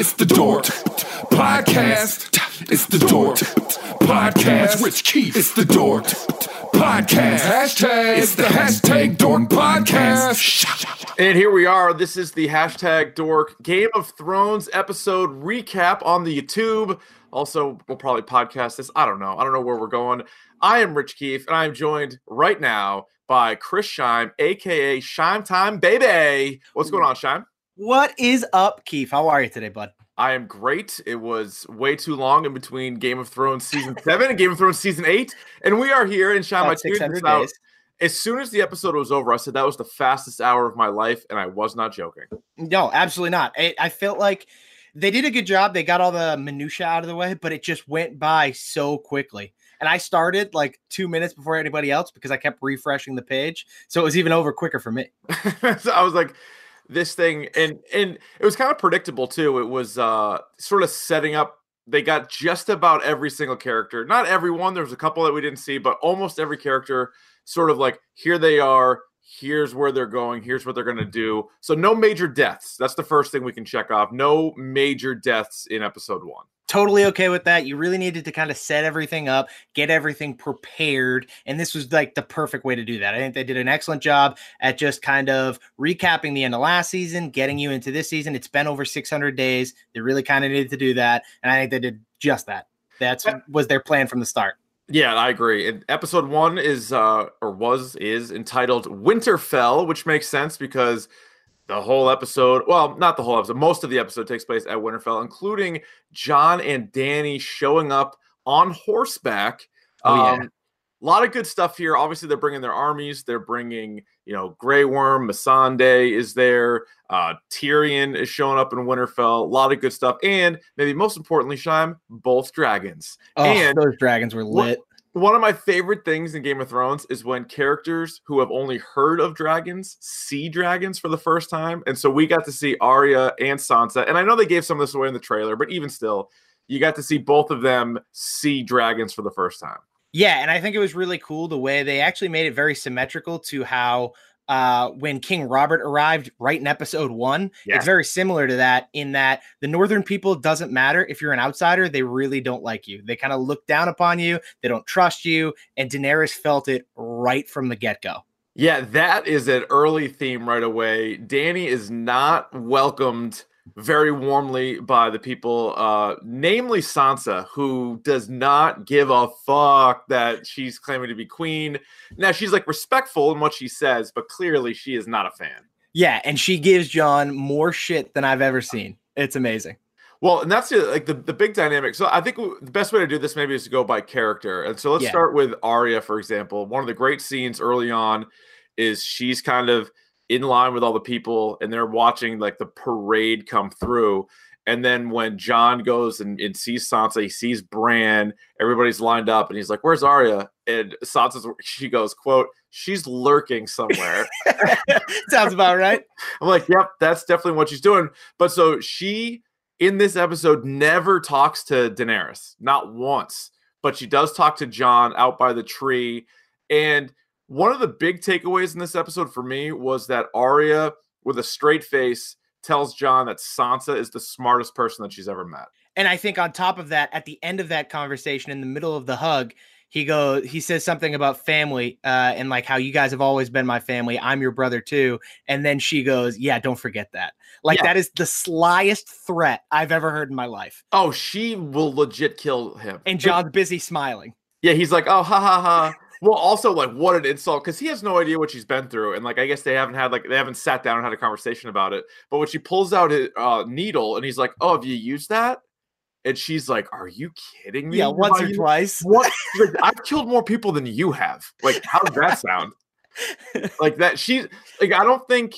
It's the Dork Podcast. It's the Dork Podcast. Rich Keefe. It's the Dork Podcast. Hashtag. It's the hashtag Dork Podcast. And here we are. This is the hashtag Dork Game of Thrones episode recap on the YouTube. Also, we'll probably podcast this. I don't know. I don't know where we're going. I am Rich Keefe, and I am joined right now by Chris Scheim, aka Scheim Time Baby. What's going on, Scheim? What is up, Keefe? How are you today, bud? I am great. It was way too long in between Game of Thrones season seven and Game of Thrones season eight, and we are here. And Scheim, I tweeted this out. As soon as the episode was over, I said that was the fastest hour of my life, and I was not joking. No, absolutely not. I, I felt like they did a good job. They got all the minutia out of the way, but it just went by so quickly. And I started like two minutes before anybody else because I kept refreshing the page, so it was even over quicker for me. so I was like, this thing and and it was kind of predictable too. It was uh sort of setting up they got just about every single character. Not everyone there's a couple that we didn't see but almost every character sort of like here they are here's where they're going here's what they're going to do. So no major deaths. That's the first thing we can check off. No major deaths in episode one totally okay with that. You really needed to kind of set everything up, get everything prepared. And this was like the perfect way to do that. I think they did an excellent job at just kind of recapping the end of last season, getting you into this season. It's been over 600 days. They really kind of needed to do that. And I think they did just that. That's was their plan from the start. Yeah, I agree. And episode one is uh or was is entitled Winterfell, which makes sense because the whole episode well not the whole episode most of the episode takes place at winterfell including jon and Danny showing up on horseback. Oh, yeah. Um, a lot of good stuff here. Obviously they're bringing their armies. They're bringing you know Grey Worm Missandei is there. Uh tyrion is showing up in winterfell. A lot of good stuff. And maybe most importantly Scheim, both dragons. Oh, and those dragons were lit one of my favorite things in Game of Thrones is when characters who have only heard of dragons see dragons for the first time. And so we got to see Arya and Sansa. And I know they gave some of this away in the trailer, but even still, you got to see both of them see dragons for the first time. Yeah, and I think it was really cool the way they actually made it very symmetrical to how uh, when King Robert arrived right in episode one. Yeah. It's very similar to that in that the northern people doesn't matter if you're an outsider, they really don't like you. They kind of look down upon you, they don't trust you, and Daenerys felt it right from the get go. Yeah, that is an early theme right away. Danny is not welcomed very warmly by the people, uh, namely Sansa, who does not give a fuck that she's claiming to be queen. Now she's like respectful in what she says, but clearly she is not a fan. Yeah, and she gives Jon more shit than I've ever seen. It's amazing. Well, and that's the, like the, the big dynamic. So I think the best way to do this maybe is to go by character. And so let's yeah. start with Arya, for example. One of the great scenes early on is she's kind of in line with all the people and they're watching like the parade come through. And then when John goes and, and sees Sansa, he sees Bran, everybody's lined up, and he's like, Where's Arya? And Sansa's she goes, quote, she's lurking somewhere. Sounds about right. I'm like, yep, that's definitely what she's doing. But so she in this episode never talks to Daenerys, not once, but she does talk to John out by the tree. And one of the big takeaways in this episode for me was that Arya, with a straight face, tells John that Sansa is the smartest person that she's ever met. And I think on top of that, at the end of that conversation, in the middle of the hug, he goes, he says something about family uh, and like how you guys have always been my family. I'm your brother too. And then she goes, Yeah, don't forget that. Like yeah. that is the slyest threat I've ever heard in my life. Oh, she will legit kill him. And John's busy smiling. Yeah, he's like, Oh, ha ha ha well, also like what an insult because he has no idea what she's been through, and like I guess they haven't had like they haven't sat down and had a conversation about it. But when she pulls out a uh, needle and he's like, "Oh, have you used that?" And she's like, "Are you kidding me?" Yeah, once or you? twice. What? like, I've killed more people than you have. Like, how does that sound? like that. She's like, I don't think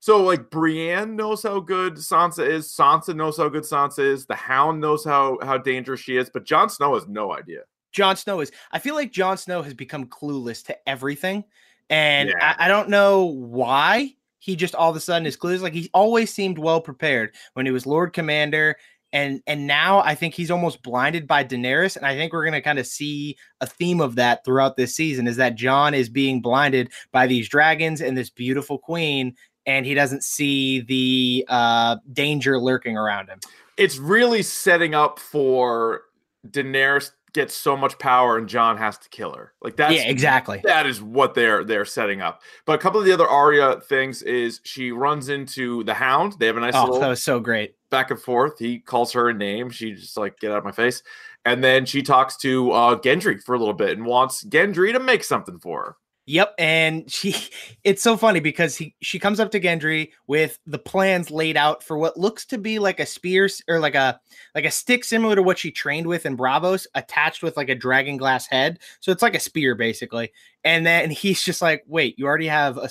so. Like, Brienne knows how good Sansa is. Sansa knows how good Sansa is. The Hound knows how how dangerous she is. But Jon Snow has no idea. Jon Snow is. I feel like Jon Snow has become clueless to everything, and yeah. I, I don't know why he just all of a sudden is clueless. Like he always seemed well prepared when he was Lord Commander and and now I think he's almost blinded by Daenerys, and I think we're going to kind of see a theme of that throughout this season. Is that Jon is being blinded by these dragons and this beautiful queen, and he doesn't see the uh, danger lurking around him. It's really setting up for Daenerys gets so much power and John has to kill her. Like that's yeah, exactly. That is what they're they're setting up. But a couple of the other Arya things is she runs into the Hound. They have a nice oh, little that was so great back and forth. He calls her a name. She just like get out of my face. And then she talks to uh Gendry for a little bit and wants Gendry to make something for her. Yep, and she it's so funny because he she comes up to Gendry with the plans laid out for what looks to be like a spear or like a like a stick similar to what she trained with in Braavos attached with like a dragon glass head. So it's like a spear basically. And then he's just like, "Wait, you already have a,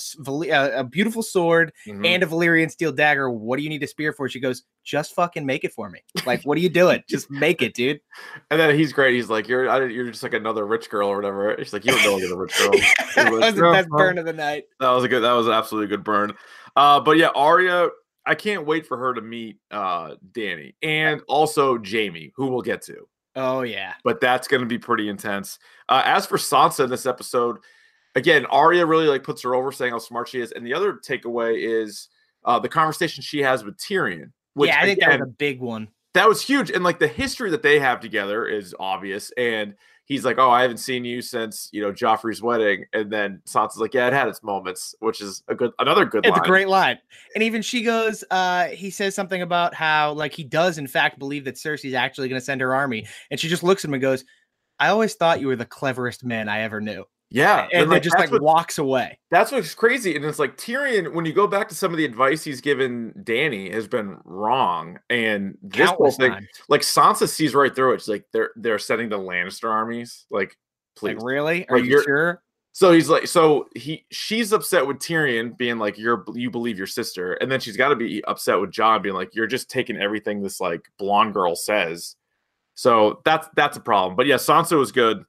a beautiful sword mm-hmm. and a Valyrian steel dagger. What do you need a spear for?" She goes, "Just fucking make it for me. Like, what are you doing? just make it, dude." And then he's great. He's like, "You're you're just like another rich girl or whatever." She's like, "You don't know the rich girl." that was the best burn of the night. That was a good. That was an absolutely good burn. Uh, but yeah, Arya. I can't wait for her to meet uh Dany and also Jamie, who we'll get to. Oh yeah, but that's going to be pretty intense. Uh, as for Sansa in this episode, again, Arya really like puts her over, saying how smart she is, and the other takeaway is uh, the conversation she has with Tyrion. Which, yeah, I think again, that was a big one. That was huge, and like the history that they have together is obvious, and he's like, "Oh, I haven't seen you since you know Joffrey's wedding," and then Sansa's like, "Yeah, it had its moments," which is a good, another good. It's line. a great line, and even she goes, uh, he says something about how like he does in fact believe that Cersei's actually going to send her army, and she just looks at him and goes, "I always thought you were the cleverest man I ever knew." Yeah, and, and like, just like what, walks away. That's what's crazy, and it's like Tyrion. When you go back to some of the advice he's given Danny has been wrong, and this whole thing, like Sansa sees right through it. She's like, they're they're sending the Lannister armies. Like, please, like, really? Are like, you sure? So he's like, so he she's upset with Tyrion being like, you're you believe your sister, and then she's got to be upset with John being like, you're just taking everything this like blonde girl says. So that's that's a problem. But yeah, Sansa was good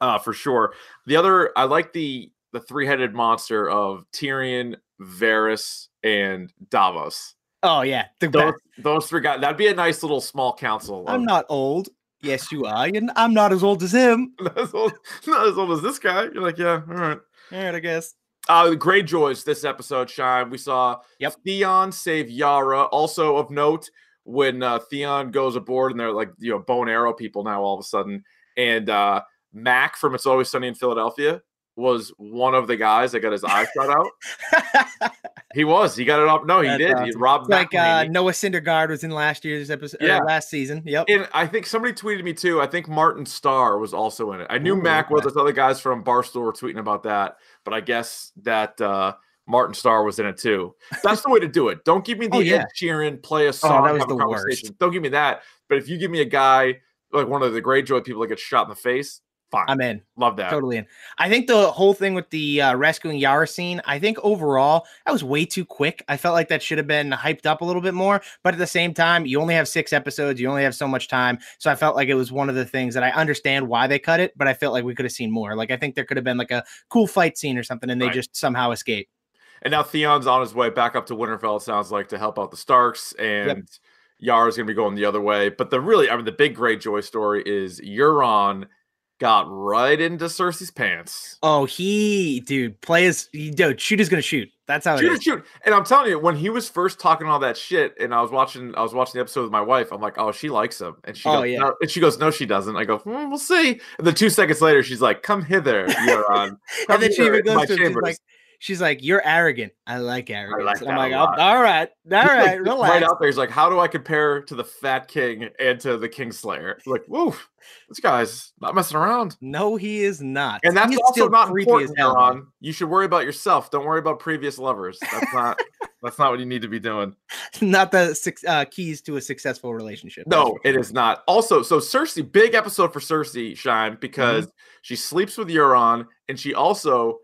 uh, for sure. The other, I like the the three headed monster of Tyrion, Varys, and Davos. Oh yeah, those, those three guys. That'd be a nice little small council. I'm not old. Yes, you are. And I'm not as old as him. not, as old, not as old as this guy. You're like, yeah, all right, all right, I guess. Uh, the Greyjoys this episode, Shine. We saw yep. Theon save Yara. Also of note, when uh, Theon goes aboard and they're like, you know, bone arrow people now all of a sudden, and uh, Mac from It's Always Sunny in Philadelphia was one of the guys that got his eye shot out. he was. He got it up. No, he That's did. Awesome. He robbed like uh, Noah Syndergaard was in last year's episode. Yeah, last season. Yep. And I think somebody tweeted me too. I think Martin Starr was also in it. I knew Ooh, Mac okay. was. Those other guys from Barstool were tweeting about that, but I guess that uh, Martin Starr was in it too. That's the way to do it. Don't give me the oh, yeah. Ed Sheeran play a song. Oh, that was the worst. Don't give me that. But if you give me a guy like one of the Greyjoy people that gets shot in the face, Fine. I'm in. Love that. Totally in. I think the whole thing with the uh, rescuing Yara scene, I think overall, that was way too quick. I felt like that should have been hyped up a little bit more. But at the same time, you only have six episodes. You only have so much time. So I felt like it was one of the things that I understand why they cut it, but I felt like we could have seen more. Like I think there could have been like a cool fight scene or something, and they right. just somehow escape. And now Theon's on his way back up to Winterfell, it sounds like, to help out the Starks. And yep. Yara's going to be going the other way. But the really, I mean, the big Greyjoy story is Euron got right into Cersei's pants. Oh, he, dude, play his, he, dude, shoot is gonna shoot. That's how shoot it is. Shoot, and I'm telling you, when he was first talking all that shit, and I was watching, I was watching the episode with my wife. I'm like, oh, she likes him, and she, oh, goes, yeah. No. and she goes, no, she doesn't. I go, hmm, we'll see. And then two seconds later, she's like, come hither, Euron. and then she even goes to him, like, she's like, "You're arrogant. I like arrogance." I like I'm like, oh, "All right, all right, like, relax." Right out there, he's like, "How do I compare to the Fat King and to the Kingslayer?" Like, woo, this guy's not messing around. No, he is not. And that's also not important, Ron. You should worry about yourself. Don't worry about previous lovers. That's not. that's not what you need to be doing. Not the uh, keys to a successful relationship. No, it is not. Also, so Cersei, big episode for Cersei, Shine, because mm-hmm. she sleeps with Euron, and she also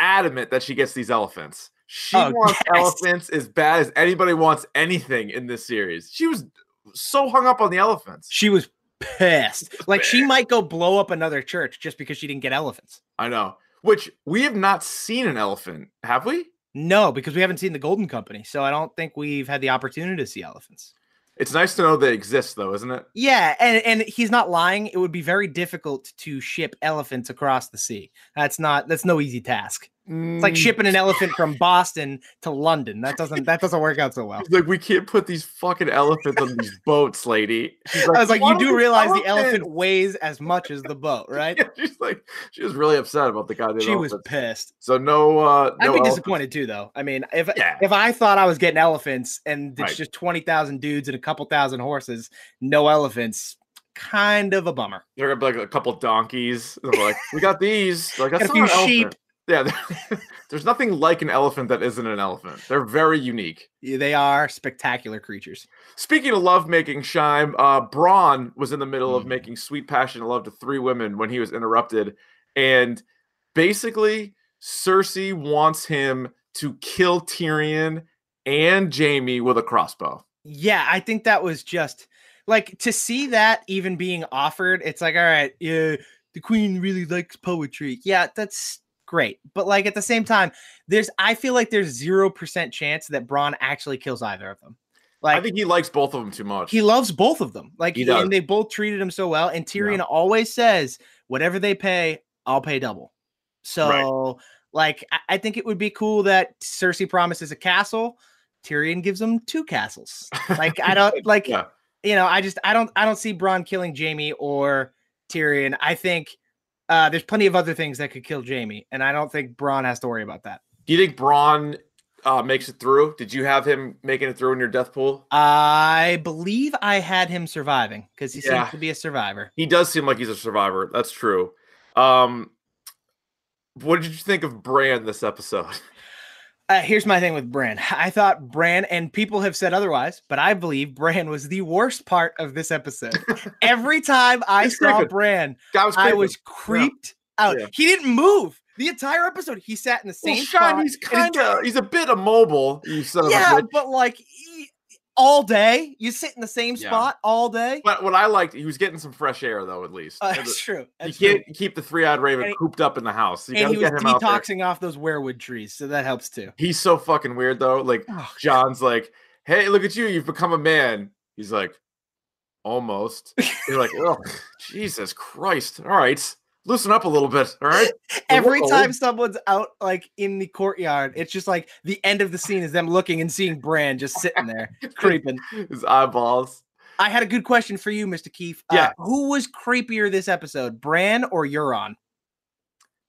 adamant that she gets these elephants. She oh, wants yes. elephants as bad as anybody wants anything in this series. She was so hung up on the elephants. She was pissed. Like she might go blow up another church just because she didn't get elephants. I know. Which we have not seen an elephant, have we? No, because we haven't seen the Golden Company. So I don't think we've had the opportunity to see elephants. It's nice to know they exist, though, isn't it? Yeah, and and he's not lying. It would be very difficult to ship elephants across the sea. That's not that's no easy task. It's like mm. shipping an elephant from Boston to London. That doesn't that doesn't work out so well. like we can't put these fucking elephants on these boats, lady. Like, I was like, you do realize the elephant weighs as much as the boat, right? yeah, she's like, she was really upset about the goddamn. She elephants. was pissed. So no, uh, no I'd be disappointed too, though. I mean, if yeah. if I thought I was getting elephants and it's right. just twenty thousand dudes and a couple thousand horses, no elephants, kind of a bummer. They're gonna be like a couple donkeys. They're like, we got these. Like, got a few sheep. Yeah, there's nothing like an elephant that isn't an elephant. They're very unique. Yeah, they are spectacular creatures. Speaking of love making, Shime, uh, Bronn was in the middle mm. of making sweet passionate love to three women when he was interrupted. And basically, Cersei wants him to kill Tyrion and Jaime with a crossbow. Yeah, I think that was just like to see that even being offered. It's like, all right, yeah, the queen really likes poetry. Yeah, that's great. But like at the same time, there's I feel like there's zero percent chance that Bronn actually kills either of them. Like I think he likes both of them too much. He loves both of them. Like he does. and they both treated him so well. And Tyrion yeah. always says, whatever they pay, I'll pay double. So right. like I, I think it would be cool that Cersei promises a castle. Tyrion gives them two castles. Like I don't like yeah. you know, I just I don't I don't see Bronn killing Jaime or Tyrion. I think uh, there's plenty of other things that could kill Jamie, and I don't think Bronn has to worry about that. Do you think Bronn uh, makes it through? Did you have him making it through in your death pool? I believe I had him surviving because he yeah. seems to be a survivor. He does seem like he's a survivor. That's true. Um, what did you think of Bran this episode? Uh, here's my thing with Bran. I thought Bran, and people have said otherwise, but I believe Bran was the worst part of this episode. Every time I saw creeping. Bran, was I was creeped yeah. out. Yeah. He didn't move the entire episode. He sat in the same well, spot. He's kind of he's a bit immobile. You yeah, but like all day. You sit in the same spot yeah. all day. But what I liked, he was getting some fresh air though, at least. Uh, that's true. That's you can't keep the three-eyed raven and cooped up in the house. You and he was detoxing off those weirwood trees, so that helps too. He's so fucking weird though. Like oh, Jon's like, "Hey, look at you! You've become a man." He's like, "Almost." You're like, "Oh, Jesus Christ! All right." Loosen up a little bit. All right. Every time someone's out like in the courtyard, it's just like the end of the scene is them looking and seeing Bran just sitting there creeping. His eyeballs. I had a good question for you, Mr. Keefe. Uh, yeah. who was creepier this episode, Bran or Euron?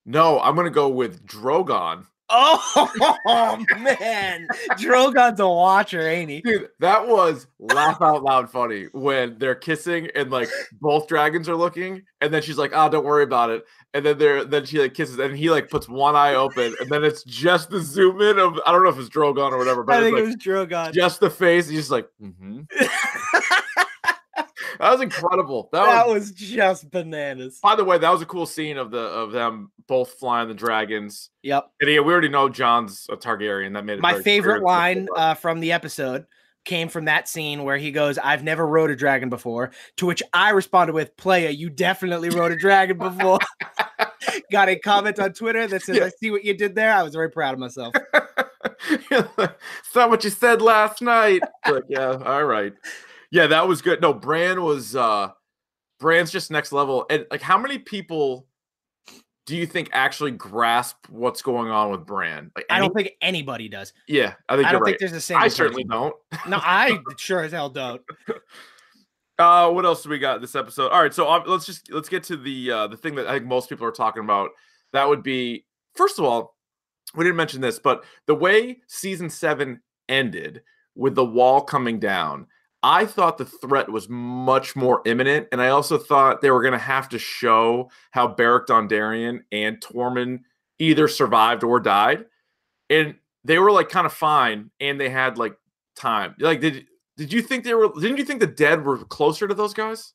No, I'm gonna go with Drogon. Oh man, Drogon's a watcher, ain't he? Dude, that was laugh out loud funny when they're kissing and like both dragons are looking, and then she's like, "Oh, don't worry about it." And then they're then she like kisses, and he like puts one eye open, and then it's just the zoom in of I don't know if it's Drogon or whatever, but I think like, it was Drogon. Just the face. He's just like, mm-hmm. that was incredible. That, that was, was, just bananas. By the way, that was a cool scene of the of them both flying the dragons. Yep. And yeah, we already know John's a Targaryen. That made my favorite line uh, from the episode came from that scene where he goes, "I've never rode a dragon before." To which I responded with, "Playa, you definitely rode a dragon before." Got a comment on Twitter that says, yeah. "I see what you did there." I was very proud of myself. it's not what you said last night. Like, yeah, all right yeah, that was good. No, Bran was uh Bran's just next level. And like how many people do you think actually grasp what's going on with Bran? Like any- I don't think anybody does. Yeah, I think I don't right. think there's a single. I certainly don't. no, I sure as hell don't. Uh, what else do we got this episode? All right, so um, let's just let's get to the uh, the thing that I think most people are talking about. That would be first of all, we didn't mention this, but the way season seven ended with the wall coming down, I thought the threat was much more imminent, and I also thought they were going to have to show how Beric Dondarrion and Tormund either survived or died, and they were like kind of fine, and they had like time. Like, did did you think they were? Didn't you think the dead were closer to those guys?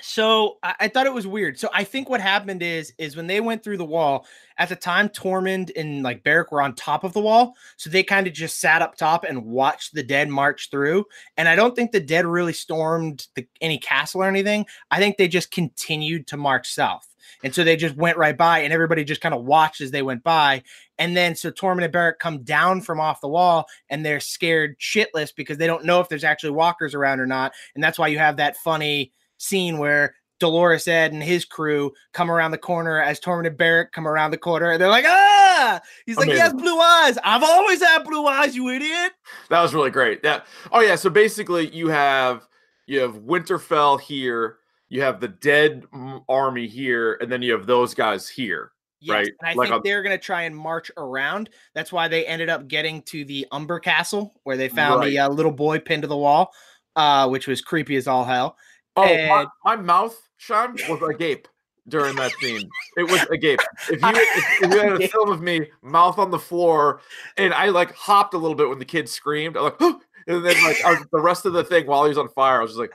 So I, I, thought it was weird. So I think what happened is is when they went through the wall at the time, Tormund and like Beric were on top of the wall, so they kind of just sat up top and watched the dead march through. And I don't think the dead really stormed the, any castle or anything. I think they just continued to march south. And so they just went right by, and everybody just kind of watched as they went by. And then so Tormund and Beric come down from off the wall, and they're scared shitless because they don't know if there's actually walkers around or not. And that's why you have that funny scene where Dolorous Edd and his crew come around the corner as and Beric come around the corner. And they're like, ah, he's like, Amazing. he has blue eyes. I've always had blue eyes, you idiot. That was really great. Yeah. Oh yeah. So basically, you have you have Winterfell here, you have the dead army here, and then you have those guys here. Yes, right. And I like think they're going to try and march around. That's why they ended up getting to the Umber Castle, where they found right. the uh, little boy pinned to the wall, uh, which was creepy as all hell. Oh, and... my, my, mouth, Sean, was agape during that scene. It was agape. If you if, if you had a film of me, mouth on the floor, and I like hopped a little bit when the kid screamed, I like, and then like was, the rest of the thing while he was on fire, I was just like.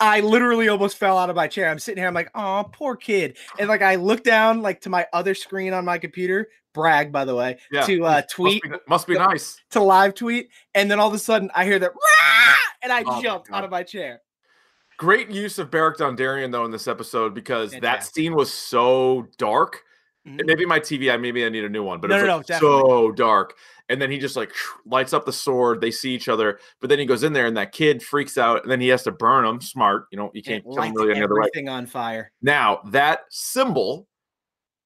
I literally almost fell out of my chair. I'm sitting here. I'm like, oh, poor kid. And like, I look down like to my other screen on my computer. Brag, by the way, yeah. to uh, tweet. Must be, must be nice to live tweet. And then all of a sudden, I hear that, Rah! and I oh jumped out of my chair. Great use of Beric Dondarrion though in this episode because Fantastic. that scene was so dark. Mm-hmm. maybe my TV, I maybe I need a new one, but no, it was no, like no, so dark. And then he just like lights up the sword. They see each other, but then he goes in there, and that kid freaks out, and then he has to burn him. Smart, you know, you can't kill him really any other way. Everything on fire. Now that symbol,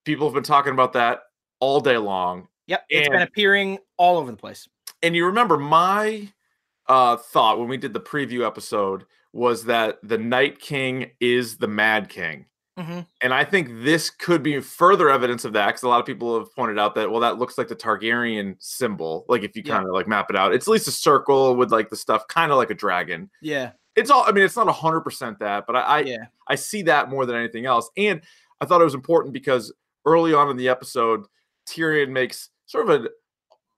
people have been talking about that all day long. Yep, it's and, been appearing all over the place. And you remember my uh, thought when we did the preview episode was that the Night King is the Mad King. Mm-hmm. And I think this could be further evidence of that because a lot of people have pointed out that, well, that looks like the Targaryen symbol. Like if you kind of like map it out, it's at least a circle with like the stuff kind of like a dragon. Yeah. It's all, I mean, it's not 100% that, but I, I, yeah. I see that more than anything else. And I thought it was important because early on in the episode, Tyrion makes sort of a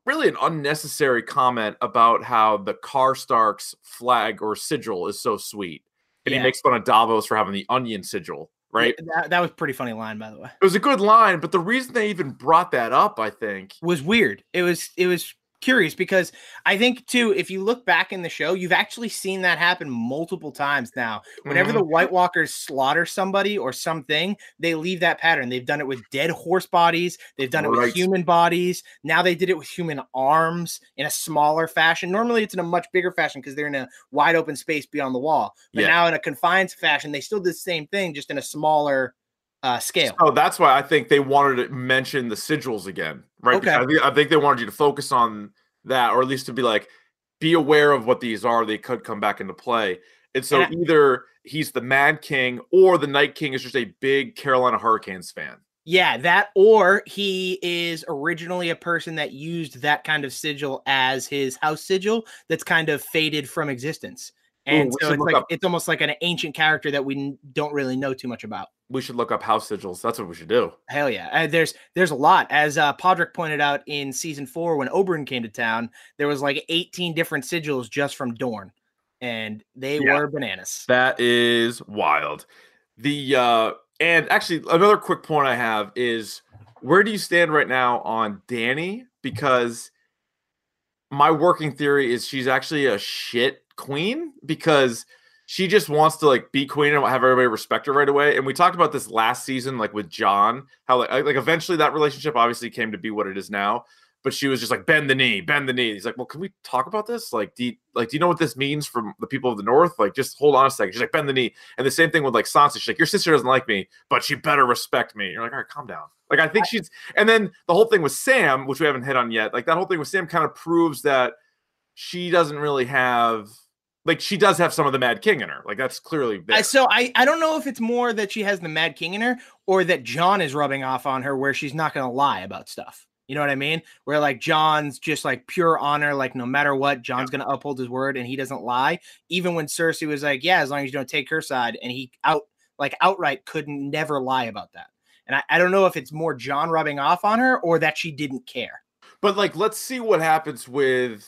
really an unnecessary comment about how the Karstark's flag or sigil is so sweet. And yeah. he makes fun of Davos for having the onion sigil, right? Yeah, that, that was pretty funny line, by the way. It was a good line, but the reason they even brought that up, I think, was weird. It was it was curious because I think too, if you look back in the show, you've actually seen that happen multiple times now. Whenever mm-hmm. the White Walkers slaughter somebody or something, they leave that pattern. They've done it with dead horse bodies, they've done right. it with human bodies. Now they did it with human arms in a smaller fashion. Normally it's in a much bigger fashion because they're in a wide open space beyond the wall. But yeah. now in a confined fashion, they still did the same thing, just in a smaller uh, scale. Oh, that's why I think they wanted to mention the sigils again, right? Okay. I think, I think they wanted you to focus on that, or at least to be like, be aware of what these are. They could come back into play. And so and either he's the Mad King or the Night King is just a big Carolina Hurricanes fan. Yeah, that or he is originally a person that used that kind of sigil as his house sigil that's kind of faded from existence. And Ooh, so it's like up. it's almost like an ancient character that we don't really know too much about. We should look up house sigils. That's what we should do. Hell yeah! Uh, there's there's a lot. As uh, Podrick pointed out in season four, when Oberyn came to town, there was like 18 different sigils just from Dorne, and they yeah. were bananas. That is wild. The uh and actually another quick point I have is where do you stand right now on Danny? Because my working theory is she's actually a shit queen because she just wants to like be queen and have everybody respect her right away. And we talked about this last season, like with John, how like, like eventually that relationship obviously came to be what it is now. But she was just like bend the knee, bend the knee. He's like, well, can we talk about this? Like, do you, like do you know what this means from the people of the North? Like, just hold on a second. She's like, bend the knee. And the same thing with like Sansa. She's like, your sister doesn't like me, but she better respect me. You're like, all right, calm down. Like, I think she's. And then the whole thing with Sam, which we haven't hit on yet, like that whole thing with Sam kind of proves that she doesn't really have like she does have some of the Mad King in her. Like that's clearly there. So I I don't know if it's more that she has the Mad King in her or that John is rubbing off on her where she's not going to lie about stuff. You know what I mean? Where like John's just like pure honor, like no matter what, John's yeah. gonna uphold his word and he doesn't lie. Even when Cersei was like, Yeah, as long as you don't take her side, and he out like outright couldn't never lie about that. And I, I don't know if it's more John rubbing off on her or that she didn't care. But like, let's see what happens with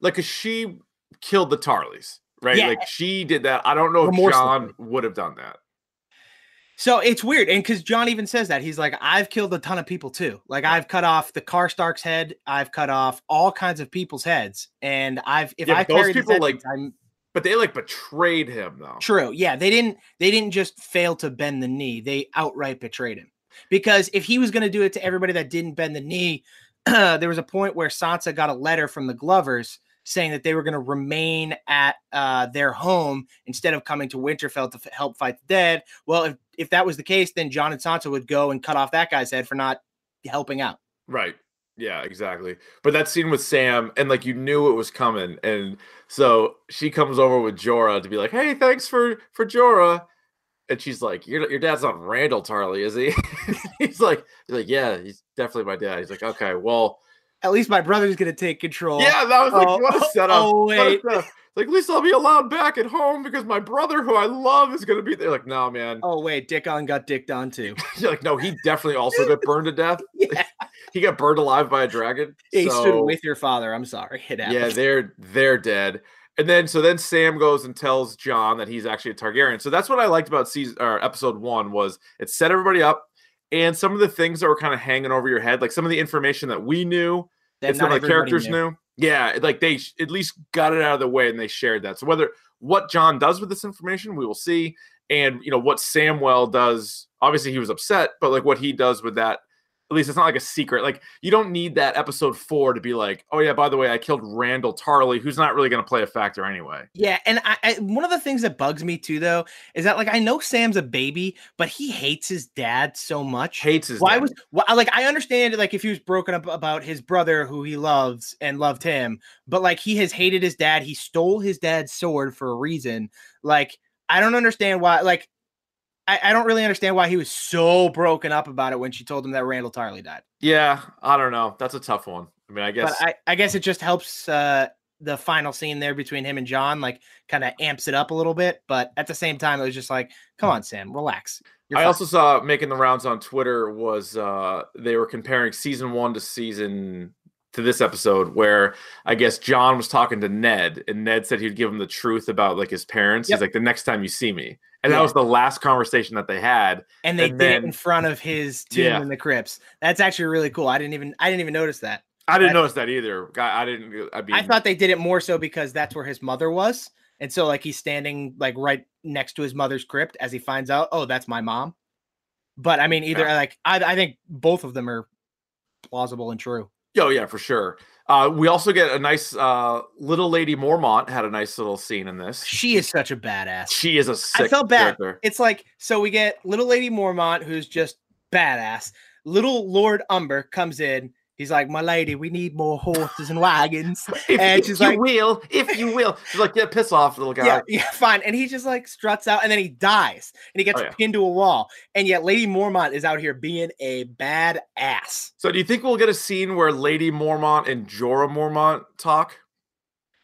like, cause she killed the Tarlys, right? Yeah. Like she did that. I don't know if Jon would have done that. So it's weird, and because John even says that he's like, I've killed a ton of people too. Like I've cut off the Karstark's head, I've cut off all kinds of people's heads, and I've if yeah, I those people like, I'm, but they like betrayed him though. True, yeah, they didn't. They didn't just fail to bend the knee; they outright betrayed him. Because if he was going to do it to everybody that didn't bend the knee, there was a point where Sansa got a letter from the Glovers saying that they were going to remain at uh, their home instead of coming to Winterfell to f- help fight the dead. Well, if if that was the case, then Jon and Sansa would go and cut off that guy's head for not helping out. Right. Yeah, exactly. But that scene with Sam, and like you knew it was coming, and so she comes over with Jorah to be like, "Hey, thanks for for Jorah," and she's like, "Your your dad's not Randyll Tarly, is he?" he's like, he's like, "Yeah, he's definitely my dad." He's like, "Okay, well." At least my brother's gonna take control. Yeah, that was like oh, what a oh, setup. Oh wait. Setup. Like at least I'll be allowed back at home because my brother, who I love, is gonna be there. Like, no, man. Oh wait, Dickon got dicked on too. You're like, no, he definitely also got burned to death. yeah. he got burned alive by a dragon. He so, stood with your father. I'm sorry. It happened. Yeah, they're they're dead. And then so then Sam goes and tells John that he's actually a Targaryen. So that's what I liked about season or episode one was it set everybody up and some of the things that were kind of hanging over your head, like some of the information that we knew that it's not the characters knew. knew. Yeah, like they at least got it out of the way and they shared that. So whether what John does with this information, we will see, and you know what Samwell does. Obviously, he was upset, but like what he does with that at least it's not like a secret. Like you don't need that episode four to be like, oh yeah, by the way, I killed Randyll Tarly, who's not really going to play a factor anyway. Yeah, and I, I, one of the things that bugs me too, though, is that like I know Sam's a baby, but he hates his dad so much. Hates his. Why dad. was why, like I understand like if he was broken up about his brother who he loves and loved him, but like he has hated his dad. He stole his dad's sword for a reason. Like I don't understand why. Like I, I, don't really understand why he was so broken up about it when she told him that Randyll Tarly died. Yeah, I don't know. That's a tough one. I mean, I guess but I, I guess it just helps uh, the final scene there between him and John, like kind of amps it up a little bit. But at the same time, it was just like, come on, Sam, relax. You're I fine. also saw making the rounds on Twitter was uh, they were comparing season one to season to this episode where I guess John was talking to Ned and Ned said he'd give him the truth about like his parents. Yep. He's like, the next time you see me. And yeah. that was the last conversation that they had. And they and did then, it in front of his tomb yeah. in the crypts. That's actually really cool. I didn't even I didn't even notice that. I didn't notice that either. I, I didn't. I mean, I thought they did it more so because that's where his mother was, and so like he's standing like right next to his mother's crypt as he finds out, oh, that's my mom. But I mean, either yeah. like I, I think both of them are plausible and true. Oh yeah, for sure. Uh, we also get a nice uh, little lady Mormont had a nice little scene in this. She is such a badass. She is a I felt bad. Character. It's like so we get little lady Mormont who's just badass. Little Lord Umber comes in He's like, my lady, we need more horses and wagons. if, and she's like, will, if you will. She's like, yeah, piss off, little guy. Yeah, yeah, fine. And he just like struts out and then he dies and he gets oh, yeah. pinned to a wall. And yet Lady Mormont is out here being a bad ass. So do you think we'll get a scene where Lady Mormont and Jorah Mormont talk?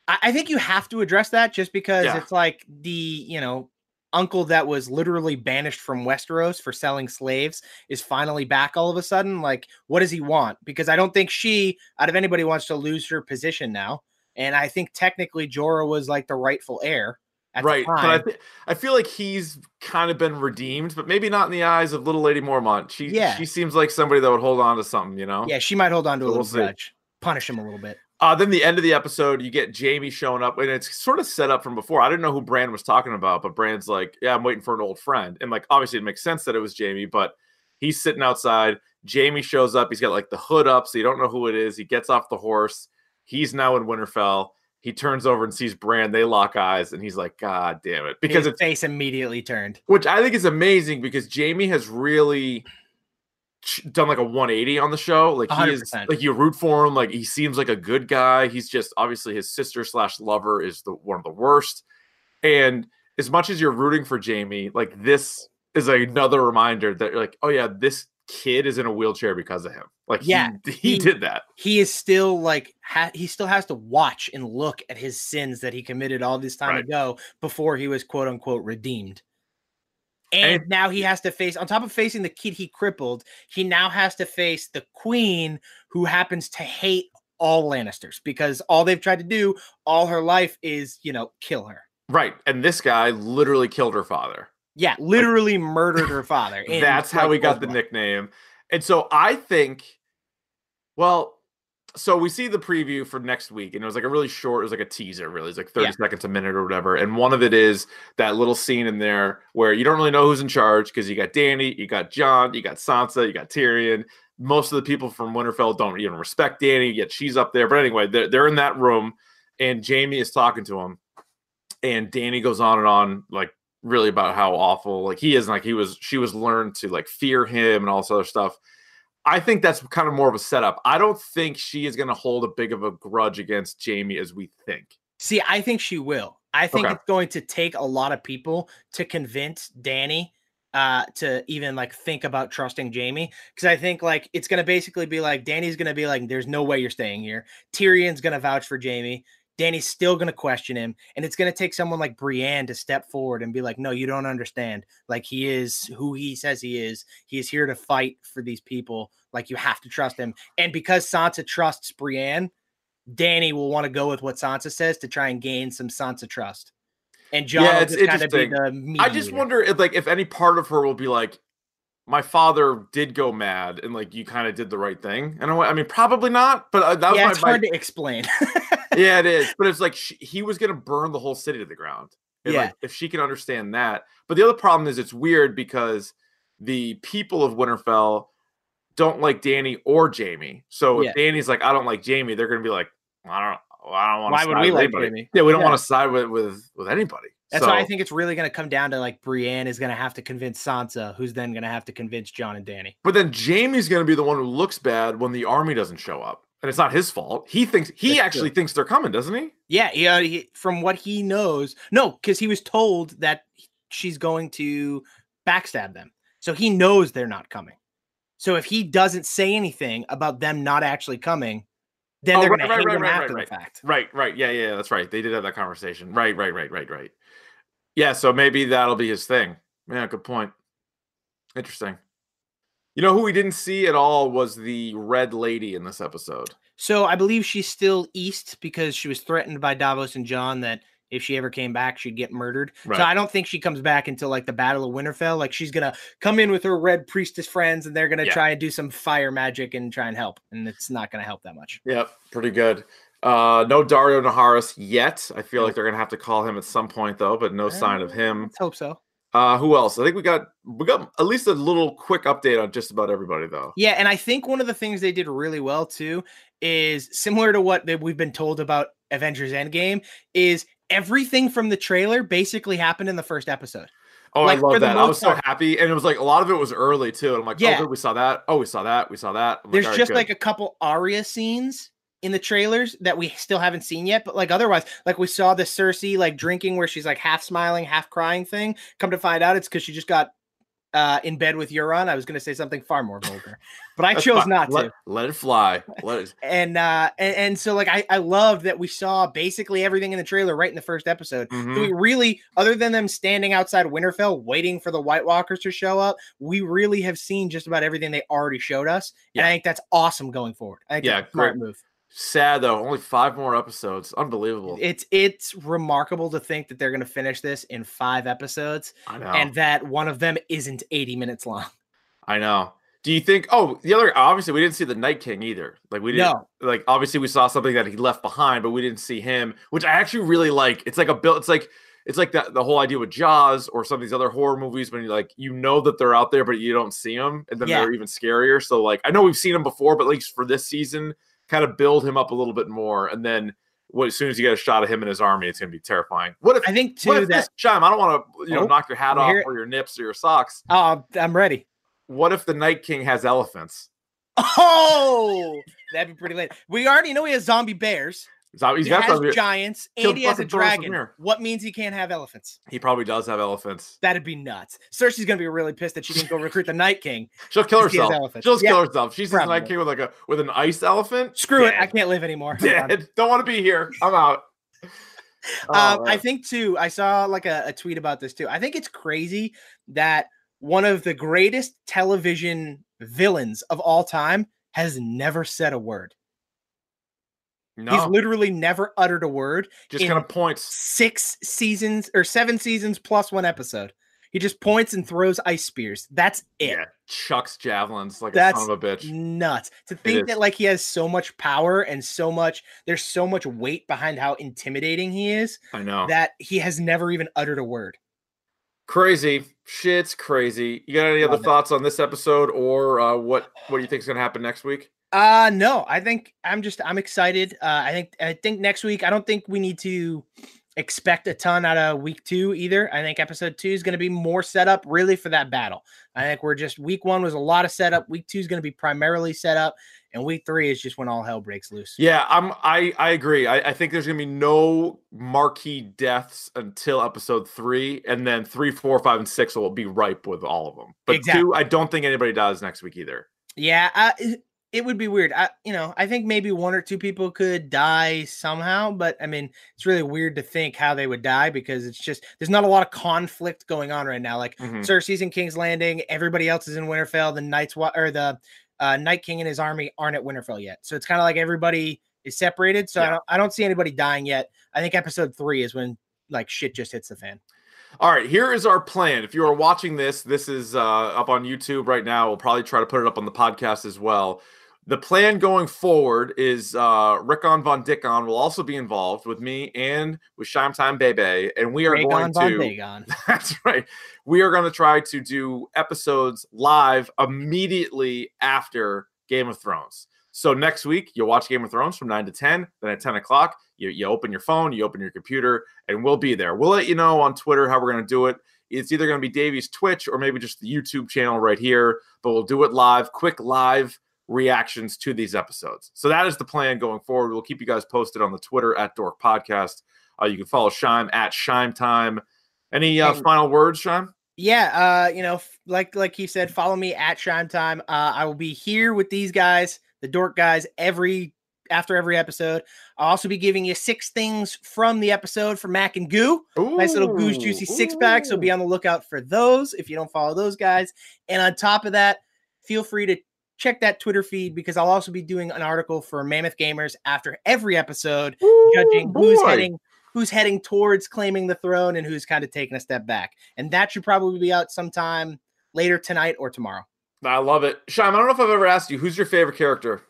I, I think you have to address that just because yeah. it's like the, you know, uncle that was literally banished from Westeros for selling slaves is finally back all of a sudden. Like, what does he want? Because I don't think she, out of anybody, wants to lose her position now. And I think technically Jorah was like the rightful heir. right. But I, th- I feel like he's kind of been redeemed, but maybe not in the eyes of little lady Mormont. She, yeah. she seems like somebody that would hold on to something, you know? Yeah, she might hold on to so a little we'll grudge, punish him a little bit. Uh, then the end of the episode, you get Jamie showing up, and it's sort of set up from before. I didn't know who Bran was talking about, but Bran's like, "Yeah, I'm waiting for an old friend," and like, obviously, it makes sense that it was Jamie, but he's sitting outside. Jamie shows up. He's got like the hood up, so you don't know who it is. He gets off the horse. He's now in Winterfell. He turns over and sees Bran. They lock eyes, and he's like, "God damn it!" Because his face immediately turned, which I think is amazing because Jamie has really done like a 180 on the show. Like he 100%. is like you root for him. Like he seems like a good guy. He's just obviously his sister slash lover is the one of the worst. And as much as you're rooting for Jamie, like this is another reminder that you're like, oh yeah, this kid is in a wheelchair because of him. Like yeah, he, he, he did that. He is still like ha- he still has to watch and look at his sins that he committed all this time right. ago before he was quote unquote redeemed. And, and now he has to face on top of facing the kid he crippled, he now has to face the queen who happens to hate all Lannisters because all they've tried to do all her life is, you know, kill her. Right. And this guy literally killed her father. Yeah, literally like, murdered her father. That's how he got the nickname. And so I think, well, so we see the preview for next week, and it was like a really short, it was like a teaser, really. It's like 30 yeah. seconds a minute or whatever. And one of it is that little scene in there where you don't really know who's in charge because you got Danny, you got John, you got Sansa, you got Tyrion. Most of the people from Winterfell don't even respect Danny, yet she's up there. But anyway, they're, they're in that room, and Jaime is talking to him. And Danny goes on and on, like really about how awful like he is, like he was, she was learned to like fear him and all this other stuff. I think that's kind of more of a setup. I don't think she is going to hold a big of a grudge against Jamie as we think. See, I think she will. I think okay. it's going to take a lot of people to convince Danny uh, to even like think about trusting Jamie Because I think like it's gonna basically be like Danny's gonna be like, "There's no way you're staying here." Tyrion's gonna vouch for Jaime. Dany's still going to question him. And it's going to take someone like Brienne to step forward and be like, no, you don't understand. Like, he is who he says he is. He is here to fight for these people. Like, you have to trust him. And because Sansa trusts Brienne, Danny will want to go with what Sansa says to try and gain some Sansa trust. And John yeah, it's interesting. I just wonder if, like, if any part of her will be like, my father did go mad and like you kind of did the right thing. And I, I mean, probably not, but uh, that was yeah, my, it's hard my, to explain. yeah, it is. But it's like she, he was going to burn the whole city to the ground. And yeah. Like, if she can understand that. But the other problem is it's weird because the people of Winterfell don't like Danny or Jamie. So if yeah. Dany's like, I don't like Jamie, they're going to be like, I don't, I don't want. Why would we like anybody. Jaime? Yeah, we don't yeah. want to side with with with anybody. That's so, why I think it's really going to come down to like Brienne is going to have to convince Sansa, who's then going to have to convince John and Danny. But then Jamie's going to be the one who looks bad when the army doesn't show up and it's not his fault. He thinks he That's actually true. thinks they're coming, doesn't he? Yeah, yeah. Uh, he, from what he knows, no, because he was told that she's going to backstab them, so he knows they're not coming. So if he doesn't say anything about them not actually coming, then oh, they're right, going right, to right, after right, the fact. Right, right, yeah, yeah, that's right. They did have that conversation. Right, right, right, right, right. Yeah, so maybe that'll be his thing. Yeah, good point. Interesting. You know who we didn't see at all was the Red Lady in this episode. So I believe she's still east because she was threatened by Davos and Jon that if she ever came back, she'd get murdered. Right. So I don't think she comes back until like the Battle of Winterfell. Like she's gonna come in with her red priestess friends and they're gonna yeah. try and do some fire magic and try and help. And it's not gonna help that much. Yep, pretty good. Uh, no Daario Naharis yet. I feel like they're gonna have to call him at some point though, but no sign of him. Let's hope so. Uh, who else? I think we got we got at least a little quick update on just about everybody though. Yeah, and I think one of the things they did really well too is similar to what we've been told about Avengers Endgame is everything from the trailer basically happened in the first episode. Oh, like, I love that. I was part. so happy. And it was like a lot of it was early too. And I'm like, oh, yeah. oh, good, we saw that. Oh, we saw that. We saw that. I'm There's like, just like a couple Arya scenes in the trailers that we still haven't seen yet. But like otherwise, like we saw the Cersei like drinking where she's like half smiling, half crying thing. Come to find out, it's because she just got uh, in bed with Euron. I was going to say something far more vulgar, but I chose not let, to. Let it fly. Let it. and uh, and, and so like I I love that we saw basically everything in the trailer right in the first episode. Mm-hmm. We really, other than them standing outside Winterfell waiting for the White Walkers to show up, we really have seen just about everything they already showed us. Yeah. And I think that's awesome going forward. I think yeah, great move. Sad though, only five more episodes. Unbelievable. It's it's remarkable to think that they're going to finish this in five episodes, and that one of them isn't eighty minutes long. I know. Do you think? Oh, the other obviously we didn't see the Night King either. Like we didn't. No. Like obviously we saw something that he left behind, but we didn't see him, which I actually really like. It's like a build. It's like it's like that the whole idea with Jaws or some of these other horror movies when you like you know that they're out there, but you don't see them, and then yeah. they're even scarier. So like I know we've seen them before, but at least for this season kind of build him up a little bit more, and then what, as soon as you get a shot of him and his army, it's going to be terrifying. What if I think too that this, Chime? I don't want to you know oh, knock your hat off or your nips or your socks. Oh, I'm ready. What if the Night King has elephants? Oh, that'd be pretty late. We already know he has zombie bears. So he's he got has giants and he has a dragon. What means he can't have elephants? He probably does have elephants. That'd be nuts. Cersei's gonna be really pissed that she didn't go recruit the Night King. She'll kill herself. She'll yeah, kill herself. She's the Night King with like a with an ice elephant. Screw Dead. it. I can't live anymore. Dead. Don't want to be here. I'm out. Oh, um, I think too. I saw like a, a tweet about this too. I think it's crazy that one of the greatest television villains of all time has never said a word. No. He's literally never uttered a word. Just kind of points. Six seasons or seven seasons plus one episode. He just points and throws ice spears. That's it. Yeah, chucks javelins like That's a son of a bitch. Nuts. To think that like he has so much power and so much there's so much weight behind how intimidating he is. I know. That he has never even uttered a word. Crazy. Shit's crazy. You got any other thoughts on this episode or uh, what what do you think is going to happen next week? Uh no, I think I'm just I'm excited. Uh I think I think next week I don't think we need to expect a ton out of week 2 either. I think episode 2 is going to be more set up really for that battle. I think we're just week 1 was a lot of setup, week 2 is going to be primarily set up and week 3 is just when all hell breaks loose. Yeah, I'm I I agree. I, I think there's going to be no marquee deaths until episode 3 and then three, four, five, and 6 will be ripe with all of them. But exactly. 2 I don't think anybody does next week either. Yeah, uh, it would be weird. I, you know, I think maybe one or two people could die somehow, but I mean, it's really weird to think how they would die because it's just there's not a lot of conflict going on right now. Like mm-hmm. Cersei's in King's Landing, everybody else is in Winterfell. The Knights or the uh, Night King and his army aren't at Winterfell yet, so it's kind of like everybody is separated. So yeah. I, don't, I don't see anybody dying yet. I think episode three is when like shit just hits the fan. All right, here is our plan. If you are watching this, this is uh, up on YouTube right now. We'll probably try to put it up on the podcast as well. The plan going forward is uh, Rickon Von Dickon will also be involved with me and with Shime Time Bebe, and we are going to. That's right. We are going to try to do episodes live immediately after Game of Thrones. So next week you'll watch Game of Thrones from nine to ten. Then at ten o'clock you, you open your phone, you open your computer, and we'll be there. We'll let you know on Twitter how we're going to do it. It's either going to be Davey's Twitch or maybe just the YouTube channel right here, but we'll do it live, quick live reactions to these episodes. So that is the plan going forward. We'll keep you guys posted on the Twitter at Dork Podcast. Uh, you can follow Shime at Shime Time. Any uh, final words, Shime? Yeah, uh, you know, like like he said, follow me at Shime Time. Uh, I will be here with these guys, the Dork guys, every after every episode. I'll also be giving you six things from the episode for Mac and Goo. Ooh, nice little Goo's Juicy six pack. So be on the lookout for those if you don't follow those guys. And on top of that, feel free to check that Twitter feed because I'll also be doing an article for Mammoth Gamers after every episode, Ooh, judging boy. who's heading who's heading towards claiming the throne and who's kind of taking a step back. And that should probably be out sometime later tonight or tomorrow. I love it. Shime, I don't know if I've ever asked you, who's your favorite character?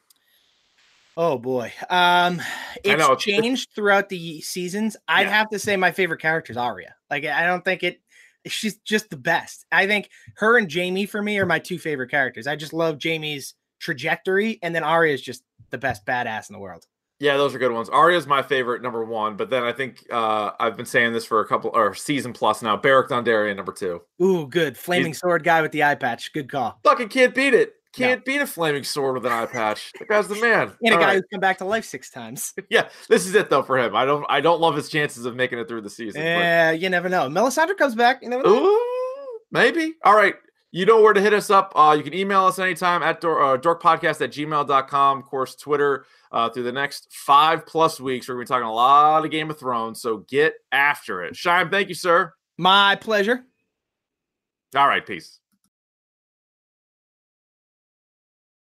Oh boy. Um it's know, changed it's, throughout the seasons. I'd have to say my favorite character is Arya. Like I don't think it she's just the best. I think her and Jaime for me are my two favorite characters. I just love Jaime's trajectory, and then Arya is just the best badass in the world. Yeah, those are good ones. Arya's my favorite, number one. But then I think uh, I've been saying this for a couple or season plus now. Beric Dondarrion, number two. Ooh, good flaming He's, sword guy with the eye patch. Good call. Fucking can't beat it. Can't no. beat a flaming sword with an eye patch. That guy's the man. And All a guy right. who's come back to life six times. yeah, this is it though for him. I don't I don't love his chances of making it through the season. Yeah, you never know. Melisandre comes back. You never know. Ooh, maybe. All right. You know where to hit us up. Uh, you can email us anytime at door, uh, dorkpodcast at gmail.com. Of course, Twitter uh, through the next five plus weeks. We're going to be talking a lot of Game of Thrones. So get after it. Shime, thank you, sir. My pleasure. All right. Peace.